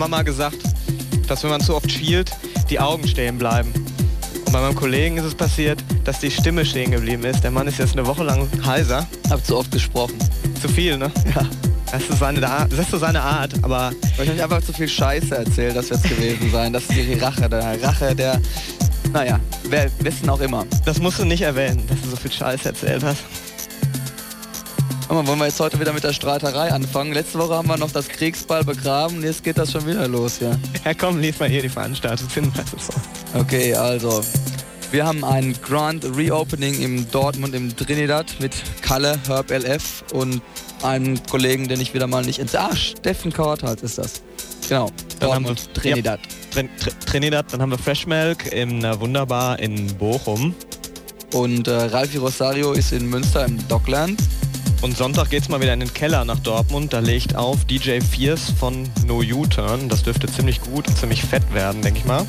Mama mal gesagt, dass wenn man zu oft schielt, die Augen stehen bleiben. Und bei meinem Kollegen ist es passiert, dass die Stimme stehen geblieben ist. Der Mann ist jetzt eine Woche lang heiser. Hab zu oft gesprochen. Zu viel, ne? Ja. Das ist, seine, das ist so seine Art, aber Wahrscheinlich einfach zu viel Scheiße erzählt, das wird es gewesen sein. Das ist die Rache, der Rache der. Naja, wer wissen auch immer. das musst du nicht erwähnen, dass du so viel Scheiß erzählt hast. Wollen wir jetzt heute wieder mit der Streiterei anfangen? Letzte Woche haben wir noch das Kriegsball begraben, jetzt geht das schon wieder los hier. Ja komm, lies mal hier die Veranstaltung. Okay, also. Wir haben ein Grand Reopening im Dortmund im Trinidad mit Kalle, Herb LF und einem Kollegen, den ich wieder mal nicht ins. Ah, Steffen Korthardt ist das. Genau. Dann haben Dortmund, wir- Trinidad. Trin Tr Trinidad, dann haben wir Fresh Milk in äh, Wunderbar in Bochum. Und äh, Ralfi Rosario ist in Münster im Dockland. Und Sonntag geht's mal wieder in den Keller nach Dortmund. Da legt auf DJ Fierce von No U-Turn. Das dürfte ziemlich gut und ziemlich fett werden, denke ich mal.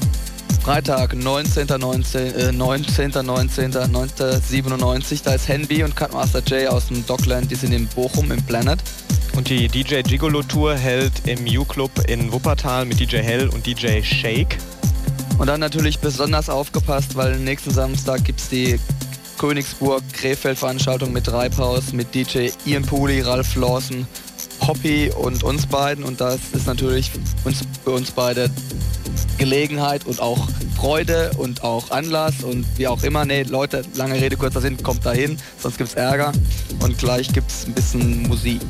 Freitag, 19. 19. Äh, 19. 19. 1997. Da ist Henby und Cutmaster J aus dem Dockland. Die sind in Bochum im Planet. Und die DJ Gigolo Tour hält im U-Club in Wuppertal mit DJ Hell und DJ Shake. Und dann natürlich besonders aufgepasst, weil nächsten Samstag gibt es die Königsburg-Krefeld-Veranstaltung mit Treibhaus, mit DJ Ian Pooley, Ralf Lawson, Hoppy und uns beiden. Und das ist natürlich uns, für uns beide Gelegenheit und auch Freude und auch Anlass und wie auch immer. Nee, Leute, lange Rede, kurzer Sinn, kommt dahin, sonst gibt's Ärger. Und gleich gibt's ein bisschen Musik.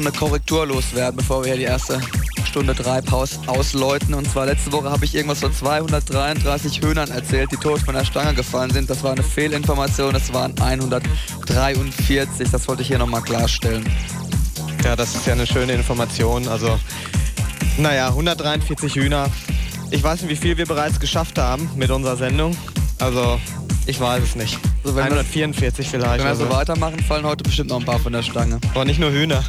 Eine Korrektur loswerden, bevor wir hier die erste Stunde 3 Pause ausläuten. Und zwar letzte Woche habe ich irgendwas von 233 Hühnern erzählt, die tot von der Stange gefallen sind. Das war eine Fehlinformation, es waren 143. Das wollte ich hier nochmal klarstellen. Ja, das ist ja eine schöne Information. Also, naja, 143 Hühner. Ich weiß nicht, wie viel wir bereits geschafft haben mit unserer Sendung. Also, ich weiß es nicht. Also wenn 144 vielleicht. Wenn wir so also. weitermachen, fallen heute bestimmt noch ein paar von der Stange. Aber nicht nur Hühner.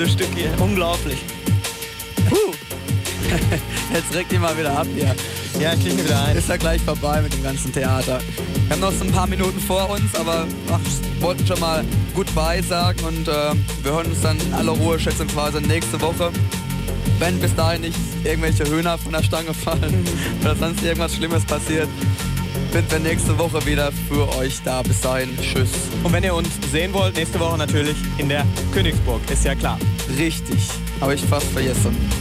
Blöde Stück hier. Unglaublich. Puh. Jetzt regt ihr mal wieder ab hier. Ja, ich wieder ein. Ist ja gleich vorbei mit dem ganzen Theater. Wir haben noch so ein paar Minuten vor uns, aber ach, wollten schon mal goodbye sagen und äh, wir hören uns dann in aller Ruhe schätzungsweise nächste Woche. Wenn bis dahin nicht irgendwelche Hühner von der Stange fallen oder sonst irgendwas Schlimmes passiert, sind wir nächste Woche wieder für euch da. Bis dahin, tschüss. Und wenn ihr uns sehen wollt, nächste Woche natürlich in der Königsburg, ist ja klar. Richtig, habe ich fast vergessen.